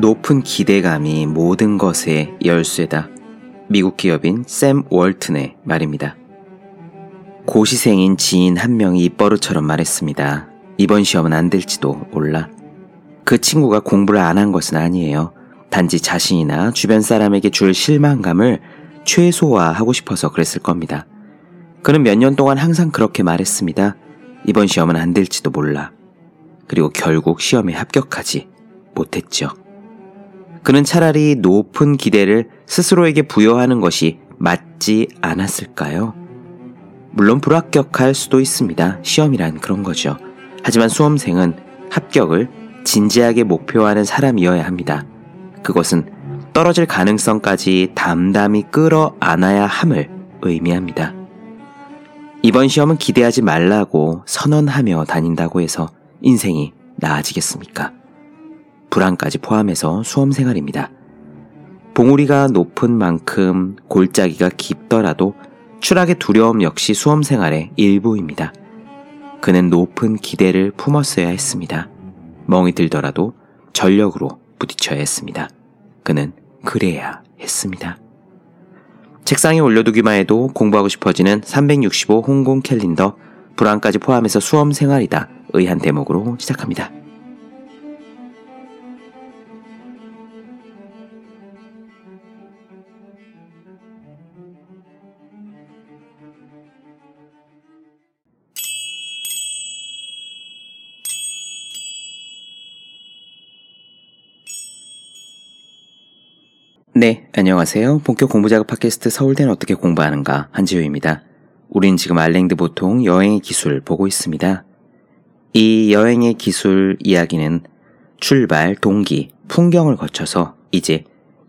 높은 기대감이 모든 것의 열쇠다. 미국 기업인 샘 월튼의 말입니다. 고시생인 지인 한 명이 입버릇처럼 말했습니다. 이번 시험은 안 될지도 몰라. 그 친구가 공부를 안 한 것은 아니에요. 단지 자신이나 주변 사람에게 줄 실망감을 최소화하고 싶어서 그랬을 겁니다. 그는 몇 년 동안 항상 그렇게 말했습니다. 이번 시험은 안 될지도 몰라. 그리고 결국 시험에 합격하지 못했죠. 그는 차라리 높은 기대를 스스로에게 부여하는 것이 맞지 않았을까요? 물론 불합격할 수도 있습니다. 시험이란 그런 거죠. 하지만 수험생은 합격을 진지하게 목표하는 사람이어야 합니다. 그것은 떨어질 가능성까지 담담히 끌어 안아야 함을 의미합니다. 이번 시험은 기대하지 말라고 선언하며 다닌다고 해서 인생이 나아지겠습니까? 불안까지 포함해서 수험 생활입니다. 봉우리가 높은 만큼 골짜기가 깊더라도 추락의 두려움 역시 수험 생활의 일부입니다. 그는 높은 기대를 품었어야 했습니다. 멍이 들더라도 전력으로 부딪혀야 했습니다. 그는 그래야 했습니다. 책상에 올려두기만 해도 공부하고 싶어지는 365 홍콩 캘린더 불안까지 포함해서 수험 생활이다. 의한 대목으로 시작합니다. 네, 안녕하세요. 본격 공부자극 팟캐스트 서울대는 어떻게 공부하는가 한지우입니다. 우린 지금 알랭드 보통 여행의 기술 보고 있습니다. 이 여행의 기술 이야기는 출발, 동기, 풍경을 거쳐서 이제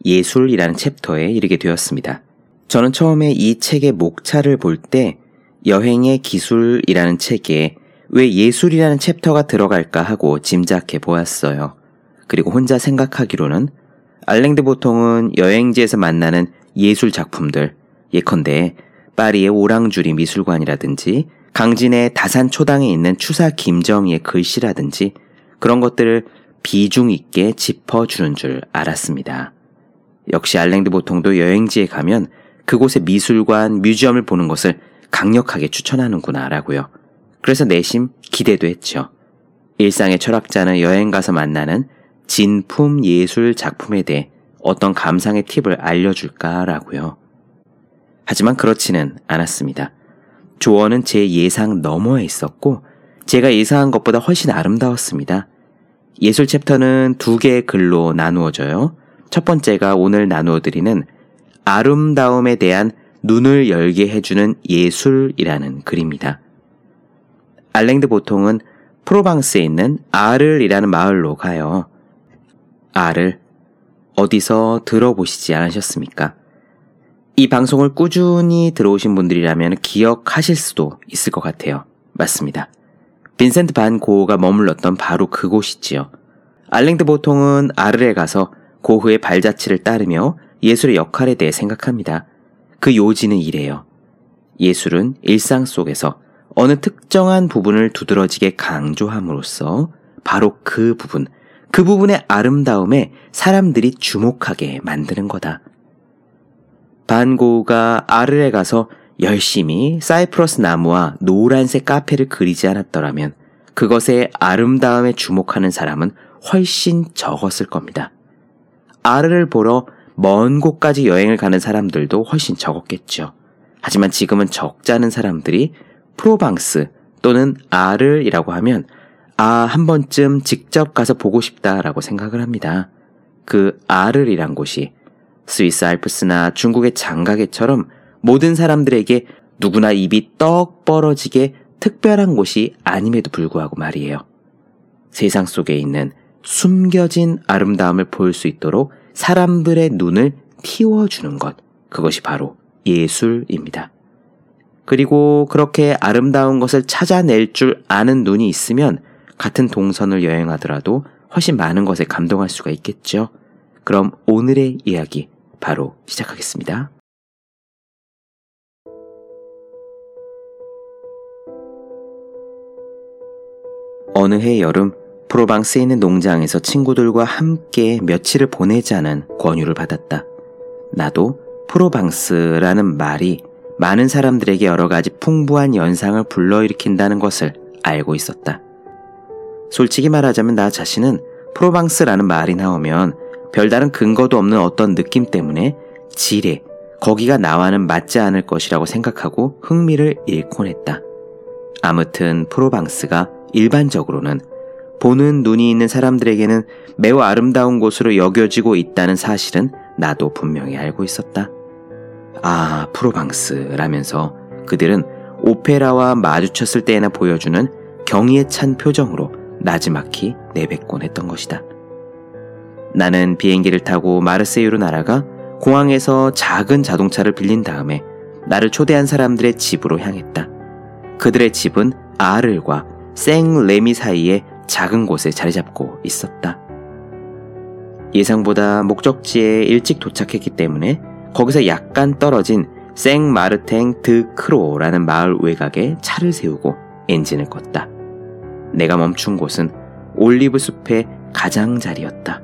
예술이라는 챕터에 이르게 되었습니다. 저는 처음에 이 책의 목차를 볼 때 여행의 기술이라는 책에 왜 예술이라는 챕터가 들어갈까 하고 짐작해 보았어요. 그리고 혼자 생각하기로는 알랭드 보통은 여행지에서 만나는 예술 작품들, 예컨대 파리의 오랑주리 미술관이라든지 강진의 다산 초당에 있는 추사 김정희의 글씨라든지 그런 것들을 비중 있게 짚어주는 줄 알았습니다. 역시 알랭드 보통도 여행지에 가면 그곳의 미술관, museum을 보는 것을 강력하게 추천하는구나 라고요. 그래서 내심 기대도 했죠. 일상의 철학자는 여행 가서 만나는 진품 예술 작품에 대해 어떤 감상의 팁을 알려줄까라고요. 하지만 그렇지는 않았습니다. 조언은 제 예상 너머에 있었고 제가 예상한 것보다 훨씬 아름다웠습니다. 예술 챕터는 두 개의 글로 나누어져요. 첫 번째가 오늘 나누어드리는 아름다움에 대한 눈을 열게 해주는 예술이라는 글입니다. 알랭드 보통은 프로방스에 있는 아를이라는 마을로 가요. 아를 어디서 들어보시지 않으셨습니까? 이 방송을 꾸준히 들어오신 분들이라면 기억하실 수도 있을 것 같아요. 맞습니다. 빈센트 반 고흐가 머물렀던 바로 그곳이지요. 알랭드 보통은 아르에 가서 고흐의 발자취를 따르며 예술의 역할에 대해 생각합니다. 그 요지는 이래요. 예술은 일상 속에서 어느 특정한 부분을 두드러지게 강조함으로써 바로 그 부분, 그 부분의 아름다움에 사람들이 주목하게 만드는 거다. 반고가 아르에 가서 열심히 사이프러스 나무와 노란색 카페를 그리지 않았더라면 그것의 아름다움에 주목하는 사람은 훨씬 적었을 겁니다. 아르를 보러 먼 곳까지 여행을 가는 사람들도 훨씬 적었겠죠. 하지만 지금은 적잖은 사람들이 프로방스 또는 아르이라고 하면 아, 한 번쯤 직접 가서 보고 싶다라고 생각을 합니다. 그 아르리란 곳이 스위스 알프스나 중국의 장가게처럼 모든 사람들에게 누구나 입이 떡 벌어지게 특별한 곳이 아님에도 불구하고 말이에요. 세상 속에 있는 숨겨진 아름다움을 볼 수 있도록 사람들의 눈을 틔워주는 것. 그것이 바로 예술입니다. 그리고 그렇게 아름다운 것을 찾아낼 줄 아는 눈이 있으면 같은 동선을 여행하더라도 훨씬 많은 것에 감동할 수가 있겠죠. 그럼 오늘의 이야기 바로 시작하겠습니다. 어느 해 여름 프로방스에 있는 농장에서 친구들과 함께 며칠을 보내자는 권유를 받았다. 나도 프로방스라는 말이 많은 사람들에게 여러 가지 풍부한 연상을 불러일으킨다는 것을 알고 있었다. 솔직히 말하자면 나 자신은 프로방스라는 말이 나오면 별다른 근거도 없는 어떤 느낌 때문에 지레, 거기가 나와는 맞지 않을 것이라고 생각하고 흥미를 잃곤 했다. 아무튼 프로방스가 일반적으로는 보는 눈이 있는 사람들에게는 매우 아름다운 곳으로 여겨지고 있다는 사실은 나도 분명히 알고 있었다. 아, 프로방스라면서 그들은 오페라와 마주쳤을 때에나 보여주는 경의에 찬 표정으로 나지막히 내뱉곤 했던 것이다. 나는 비행기를 타고 마르세유로 날아가 공항에서 작은 자동차를 빌린 다음에 나를 초대한 사람들의 집으로 향했다. 그들의 집은 아를과 생 레미 사이에 작은 곳에 자리 잡고 있었다. 예상보다 목적지에 일찍 도착했기 때문에 거기서 약간 떨어진 생 마르탱 드 크로라는 마을 외곽에 차를 세우고 엔진을 껐다. 내가 멈춘 곳은 올리브 숲의 가장자리였다.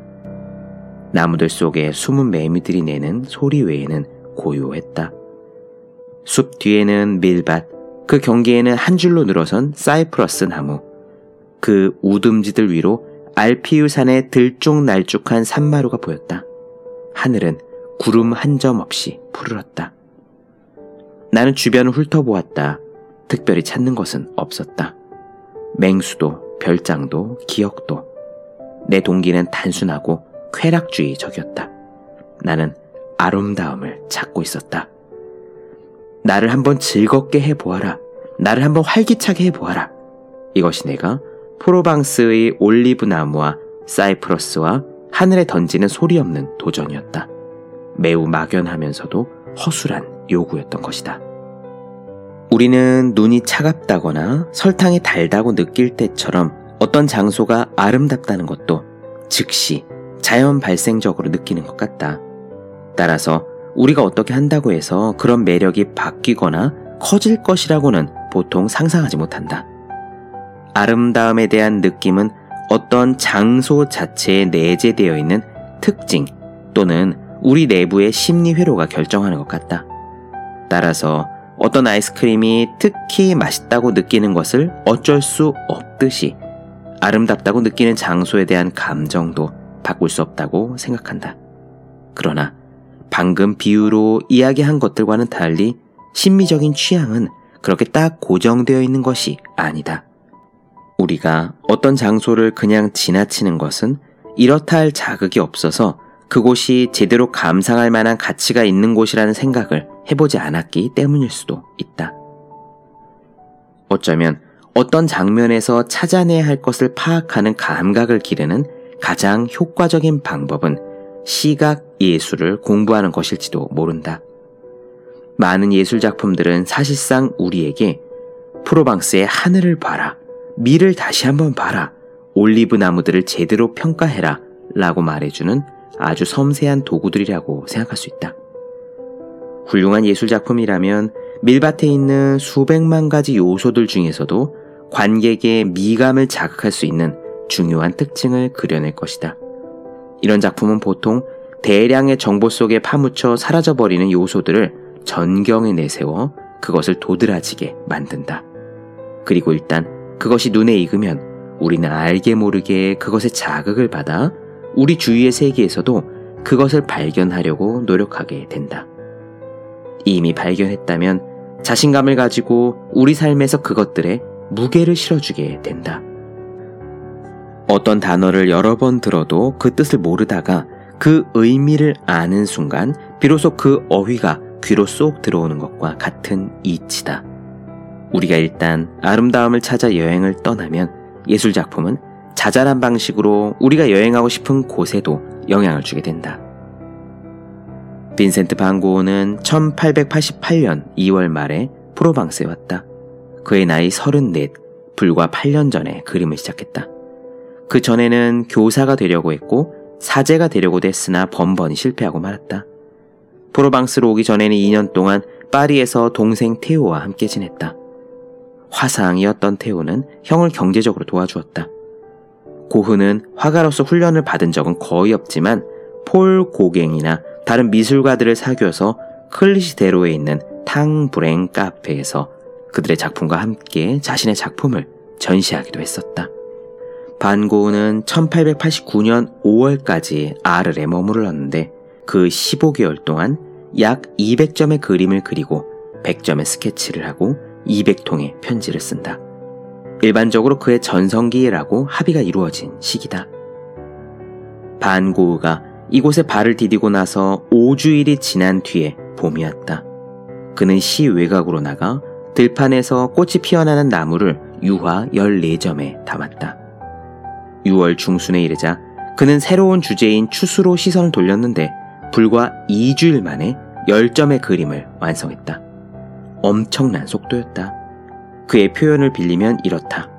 나무들 속에 숨은 매미들이 내는 소리 외에는 고요했다. 숲 뒤에는 밀밭, 그 경계에는 한 줄로 늘어선 사이프러스 나무, 그 우듬지들 위로 알피유산의 들쭉날쭉한 산마루가 보였다. 하늘은 구름 한 점 없이 푸르렀다. 나는 주변을 훑어보았다. 특별히 찾는 것은 없었다. 맹수도, 별장도, 기억도. 내 동기는 단순하고 쾌락주의적이었다. 나는 아름다움을 찾고 있었다. 나를 한번 즐겁게 해보아라. 나를 한번 활기차게 해보아라. 이것이 내가 프로방스의 올리브 나무와 사이프러스와 하늘에 던지는 소리 없는 도전이었다. 매우 막연하면서도 허술한 요구였던 것이다. 우리는 눈이 차갑다거나 설탕이 달다고 느낄 때처럼 어떤 장소가 아름답다는 것도 즉시 자연 발생적으로 느끼는 것 같다. 따라서 우리가 어떻게 한다고 해서 그런 매력이 바뀌거나 커질 것이라고는 보통 상상하지 못한다. 아름다움에 대한 느낌은 어떤 장소 자체에 내재되어 있는 특징 또는 우리 내부의 심리 회로가 결정하는 것 같다. 따라서 어떤 아이스크림이 특히 맛있다고 느끼는 것을 어쩔 수 없듯이 아름답다고 느끼는 장소에 대한 감정도 바꿀 수 없다고 생각한다. 그러나 방금 비유로 이야기한 것들과는 달리 심미적인 취향은 그렇게 딱 고정되어 있는 것이 아니다. 우리가 어떤 장소를 그냥 지나치는 것은 이렇다 할 자극이 없어서 그곳이 제대로 감상할 만한 가치가 있는 곳이라는 생각을 해보지 않았기 때문일 수도 있다. 어쩌면 어떤 장면에서 찾아내야 할 것을 파악하는 감각을 기르는 가장 효과적인 방법은 시각 예술을 공부하는 것일지도 모른다. 많은 예술 작품들은 사실상 우리에게 프로방스의 하늘을 봐라, 밀을 다시 한번 봐라, 올리브 나무들을 제대로 평가해라 라고 말해주는 아주 섬세한 도구들이라고 생각할 수 있다. 훌륭한 예술작품이라면 밀밭에 있는 수백만 가지 요소들 중에서도 관객의 미감을 자극할 수 있는 중요한 특징을 그려낼 것이다. 이런 작품은 보통 대량의 정보 속에 파묻혀 사라져버리는 요소들을 전경에 내세워 그것을 도드라지게 만든다. 그리고 일단 그것이 눈에 익으면 우리는 알게 모르게 그것에 자극을 받아 우리 주위의 세계에서도 그것을 발견하려고 노력하게 된다. 이미 발견했다면 자신감을 가지고 우리 삶에서 그것들에 무게를 실어주게 된다. 어떤 단어를 여러 번 들어도 그 뜻을 모르다가 그 의미를 아는 순간 비로소 그 어휘가 귀로 쏙 들어오는 것과 같은 이치다. 우리가 일단 아름다움을 찾아 여행을 떠나면 예술작품은 자잘한 방식으로 우리가 여행하고 싶은 곳에도 영향을 주게 된다. 빈센트 반고는 1888년 2월 말에 프로방스에 왔다. 그의 나이 34, 불과 8년 전에 그림을 시작했다. 그 전에는 교사가 되려고 했고 사제가 되려고 됐으나 번번이 실패하고 말았다. 프로방스로 오기 전에는 2년 동안 파리에서 동생 테오와 함께 지냈다. 화상이었던 테오는 형을 경제적으로 도와주었다. 고흐는 화가로서 훈련을 받은 적은 거의 없지만 폴 고갱이나 다른 미술가들을 사귀어서 클리시대로에 있는 탕브랭 카페에서 그들의 작품과 함께 자신의 작품을 전시하기도 했었다. 반 고흐는 1889년 5월까지 아르에 머무르렀는데 그 15개월 동안 약 200점의 그림을 그리고 100점의 스케치를 하고 200통의 편지를 쓴다. 일반적으로 그의 전성기라고 합의가 이루어진 시기다. 반고흐가 이곳에 발을 디디고 나서 5주일이 지난 뒤에 봄이었다. 그는 시 외곽으로 나가 들판에서 꽃이 피어나는 나무를 유화 14점에 담았다. 6월 중순에 이르자 그는 새로운 주제인 추수로 시선을 돌렸는데 불과 2주일 만에 10점의 그림을 완성했다. 엄청난 속도였다. 그의 표현을 빌리면 이렇다.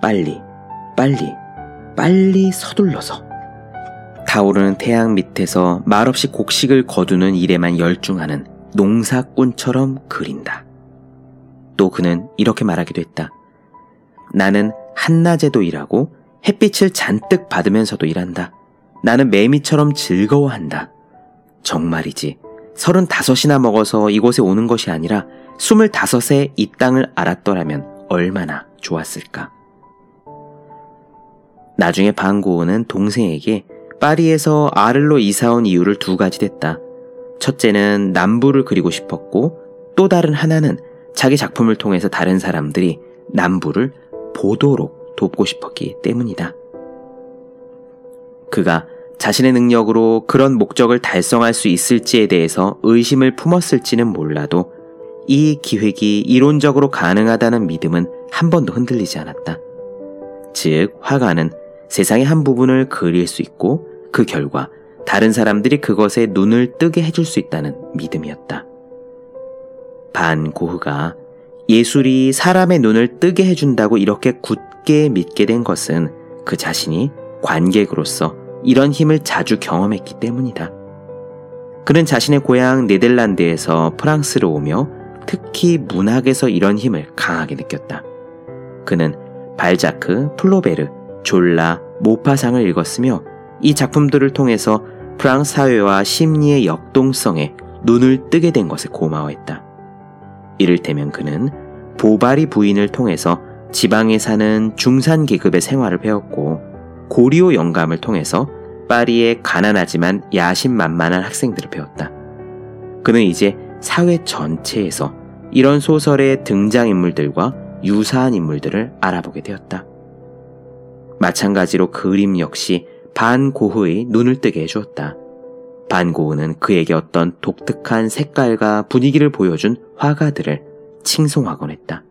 빨리, 빨리, 빨리 서둘러서. 타오르는 태양 밑에서 말없이 곡식을 거두는 일에만 열중하는 농사꾼처럼 그린다. 또 그는 이렇게 말하기도 했다. 나는 한낮에도 일하고 햇빛을 잔뜩 받으면서도 일한다. 나는 매미처럼 즐거워한다. 정말이지. 서른다섯이나 먹어서 이곳에 오는 것이 아니라 스물다섯에 이 땅을 알았더라면 얼마나 좋았을까. 나중에 방고은은 동생에게 파리에서 아를로 이사온 이유를 두 가지 됐다. 첫째는 남부를 그리고 싶었고 또 다른 하나는 자기 작품을 통해서 다른 사람들이 남부를 보도록 돕고 싶었기 때문이다. 그가 자신의 능력으로 그런 목적을 달성할 수 있을지에 대해서 의심을 품었을지는 몰라도 이 기획이 이론적으로 가능하다는 믿음은 한 번도 흔들리지 않았다. 즉, 화가는 세상의 한 부분을 그릴 수 있고 그 결과 다른 사람들이 그것에 눈을 뜨게 해줄 수 있다는 믿음이었다. 반 고흐가 예술이 사람의 눈을 뜨게 해준다고 이렇게 굳게 믿게 된 것은 그 자신이 관객으로서 이런 힘을 자주 경험했기 때문이다. 그는 자신의 고향 네덜란드에서 프랑스로 오며 특히 문학에서 이런 힘을 강하게 느꼈다. 그는 발자크, 플로베르, 졸라, 모파상을 읽었으며 이 작품들을 통해서 프랑스 사회와 심리의 역동성에 눈을 뜨게 된 것에 고마워했다. 이를테면 그는 보바리 부인을 통해서 지방에 사는 중산 계급의 생활을 배웠고 고리오 영감을 통해서 파리의 가난하지만 야심만만한 학생들을 배웠다. 그는 이제 사회 전체에서 이런 소설의 등장인물들과 유사한 인물들을 알아보게 되었다. 마찬가지로 그림 역시 반고흐의 눈을 뜨게 해주었다. 반고흐는 그에게 어떤 독특한 색깔과 분위기를 보여준 화가들을 칭송하곤 했다.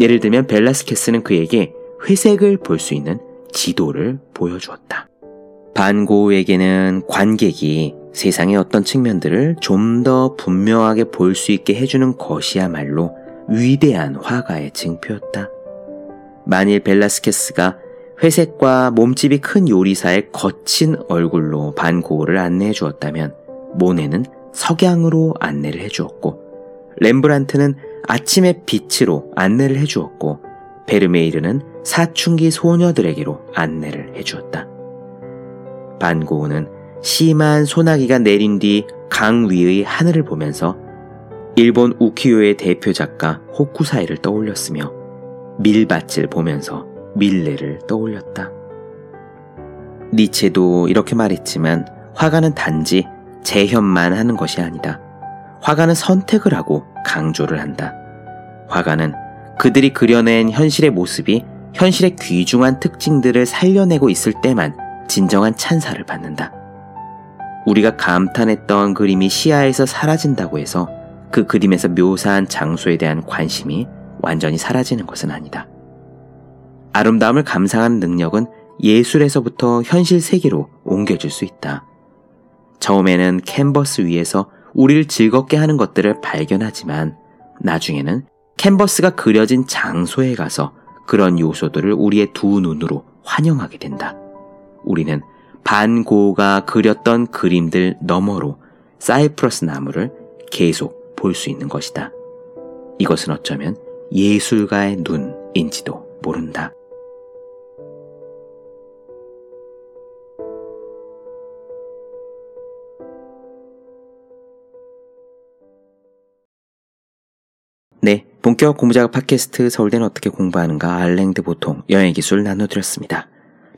예를 들면 벨라스케스는 그에게 회색을 볼 수 있는 지도를 보여주었다. 반고흐에게는 관객이 세상의 어떤 측면들을 좀 더 분명하게 볼 수 있게 해주는 것이야말로 위대한 화가의 증표였다. 만일 벨라스케스가 회색과 몸집이 큰 요리사의 거친 얼굴로 반고흐를 안내해 주었다면 모네는 석양으로 안내를 해 주었고 렘브란트는 아침의 빛으로 안내를 해 주었고 베르메이르는 사춘기 소녀들에게로 안내를 해 주었다. 반고흐는 심한 소나기가 내린 뒤 강 위의 하늘을 보면서 일본 우키요의 대표 작가 호쿠사이를 떠올렸으며 밀밭을 보면서 밀레를 떠올렸다. 니체도 이렇게 말했지만 화가는 단지 재현만 하는 것이 아니다. 화가는 선택을 하고 강조를 한다. 화가는 그들이 그려낸 현실의 모습이 현실의 귀중한 특징들을 살려내고 있을 때만 진정한 찬사를 받는다. 우리가 감탄했던 그림이 시야에서 사라진다고 해서 그 그림에서 묘사한 장소에 대한 관심이 완전히 사라지는 것은 아니다. 아름다움을 감상하는 능력은 예술에서부터 현실 세계로 옮겨질 수 있다. 처음에는 캔버스 위에서 우리를 즐겁게 하는 것들을 발견하지만 나중에는 캔버스가 그려진 장소에 가서 그런 요소들을 우리의 두 눈으로 환영하게 된다. 우리는 반고가 그렸던 그림들 너머로 사이프러스 나무를 계속 볼 수 있는 것이다. 이것은 어쩌면 예술가의 눈인지도 모른다. 네. 본격 공부작업 팟캐스트 서울대는 어떻게 공부하는가 알랭드 보통 여행 기술 나눠드렸습니다.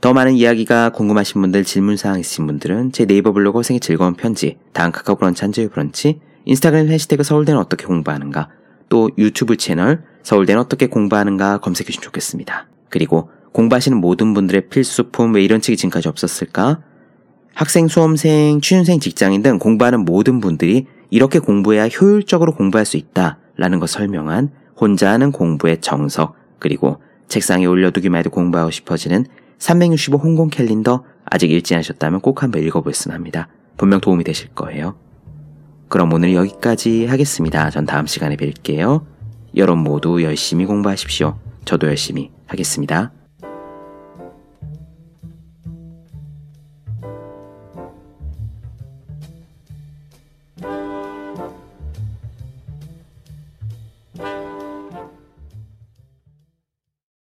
더 많은 이야기가 궁금하신 분들 질문사항 있으신 분들은 제 네이버 블로그 생의 즐거운 편지 다음 카카오 브런치 한주의 브런치 인스타그램 해시태그 서울대는 어떻게 공부하는가 또 유튜브 채널 서울대는 어떻게 공부하는가 검색해 주시면 좋겠습니다. 그리고 공부하시는 모든 분들의 필수품 왜 이런 책이 지금까지 없었을까? 학생, 수험생, 취준생, 직장인 등 공부하는 모든 분들이 이렇게 공부해야 효율적으로 공부할 수 있다 라는 것 설명한 혼자 하는 공부의 정석 그리고 책상에 올려두기만 해도 공부하고 싶어지는 365 홍콩 캘린더 아직 읽지 않으셨다면 꼭 한번 읽어보셨으면 합니다. 분명 도움이 되실 거예요. 그럼 오늘 여기까지 하겠습니다. 전 다음 시간에 뵐게요. 여러분 모두 열심히 공부하십시오. 저도 열심히 하겠습니다.